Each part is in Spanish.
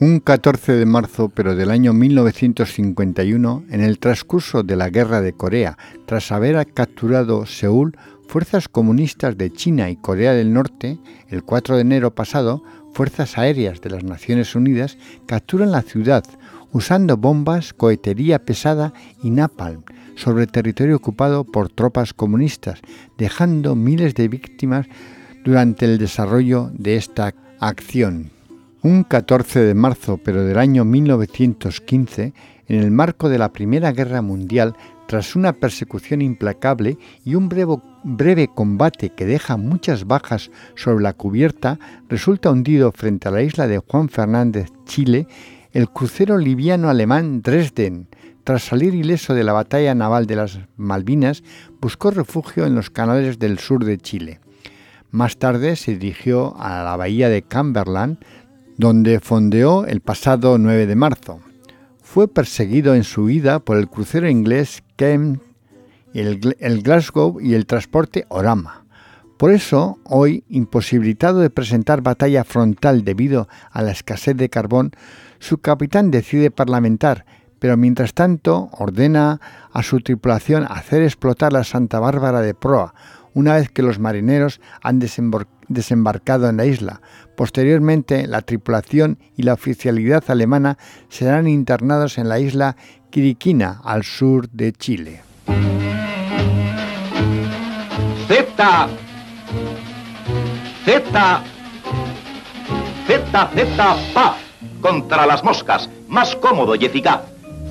Un 14 de marzo, pero del año 1951, en el transcurso de la Guerra de Corea, tras haber capturado Seúl, fuerzas comunistas de China y Corea del Norte, el 4 de enero pasado, fuerzas aéreas de las Naciones Unidas capturan la ciudad usando bombas, cohetería pesada y napalm sobre territorio ocupado por tropas comunistas, dejando miles de víctimas durante el desarrollo de esta acción. Un 14 de marzo, pero del año 1915, en el marco de la Primera Guerra Mundial, tras una persecución implacable y un breve, breve, combate que deja muchas bajas sobre la cubierta, resulta hundido frente a la isla de Juan Fernández, Chile, el crucero liviano alemán Dresden. Tras salir ileso de la batalla naval de las Malvinas, buscó refugio en los canales del sur de Chile. Más tarde se dirigió a la bahía de Cumberland, donde fondeó el pasado 9 de marzo. Fue perseguido en su huida por el crucero inglés Kem, el, el Glasgow y el transporte Orama. Por eso, hoy, imposibilitado de presentar batalla frontal debido a la escasez de carbón, su capitán decide parlamentar, pero mientras tanto ordena a su tripulación hacer explotar la Santa Bárbara de proa, una vez que los marineros han desembarcado en la isla. Posteriormente, la tripulación y la oficialidad alemana serán internados en la isla Quiriquina, al sur de Chile. Z. Z. Z, Z, paz. Contra las moscas. Más cómodo y eficaz.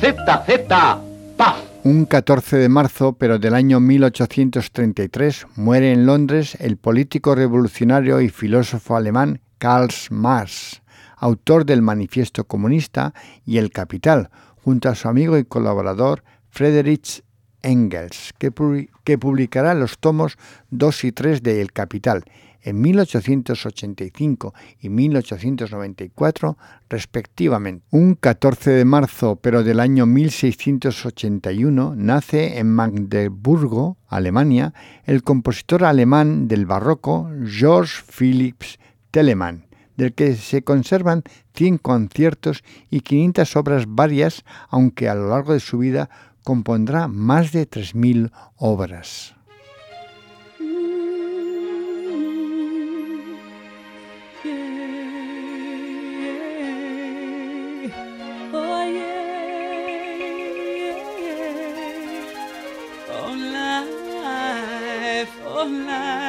Z, Z, paz. Un 14 de marzo, pero del año 1833, muere en Londres el político revolucionario y filósofo alemán Karl Marx, autor del Manifiesto Comunista y El Capital, junto a su amigo y colaborador Friedrich Engels, que, publicará los tomos 2 y 3 de El Capital en 1885 y 1894 respectivamente. Un 14 de marzo, pero del año 1681, nace en Magdeburgo, Alemania, el compositor alemán del barroco Georg Philips Telemann, del que se conservan 100 conciertos y 500 obras varias, aunque a lo largo de su vida compondrá más de 3.000 obras.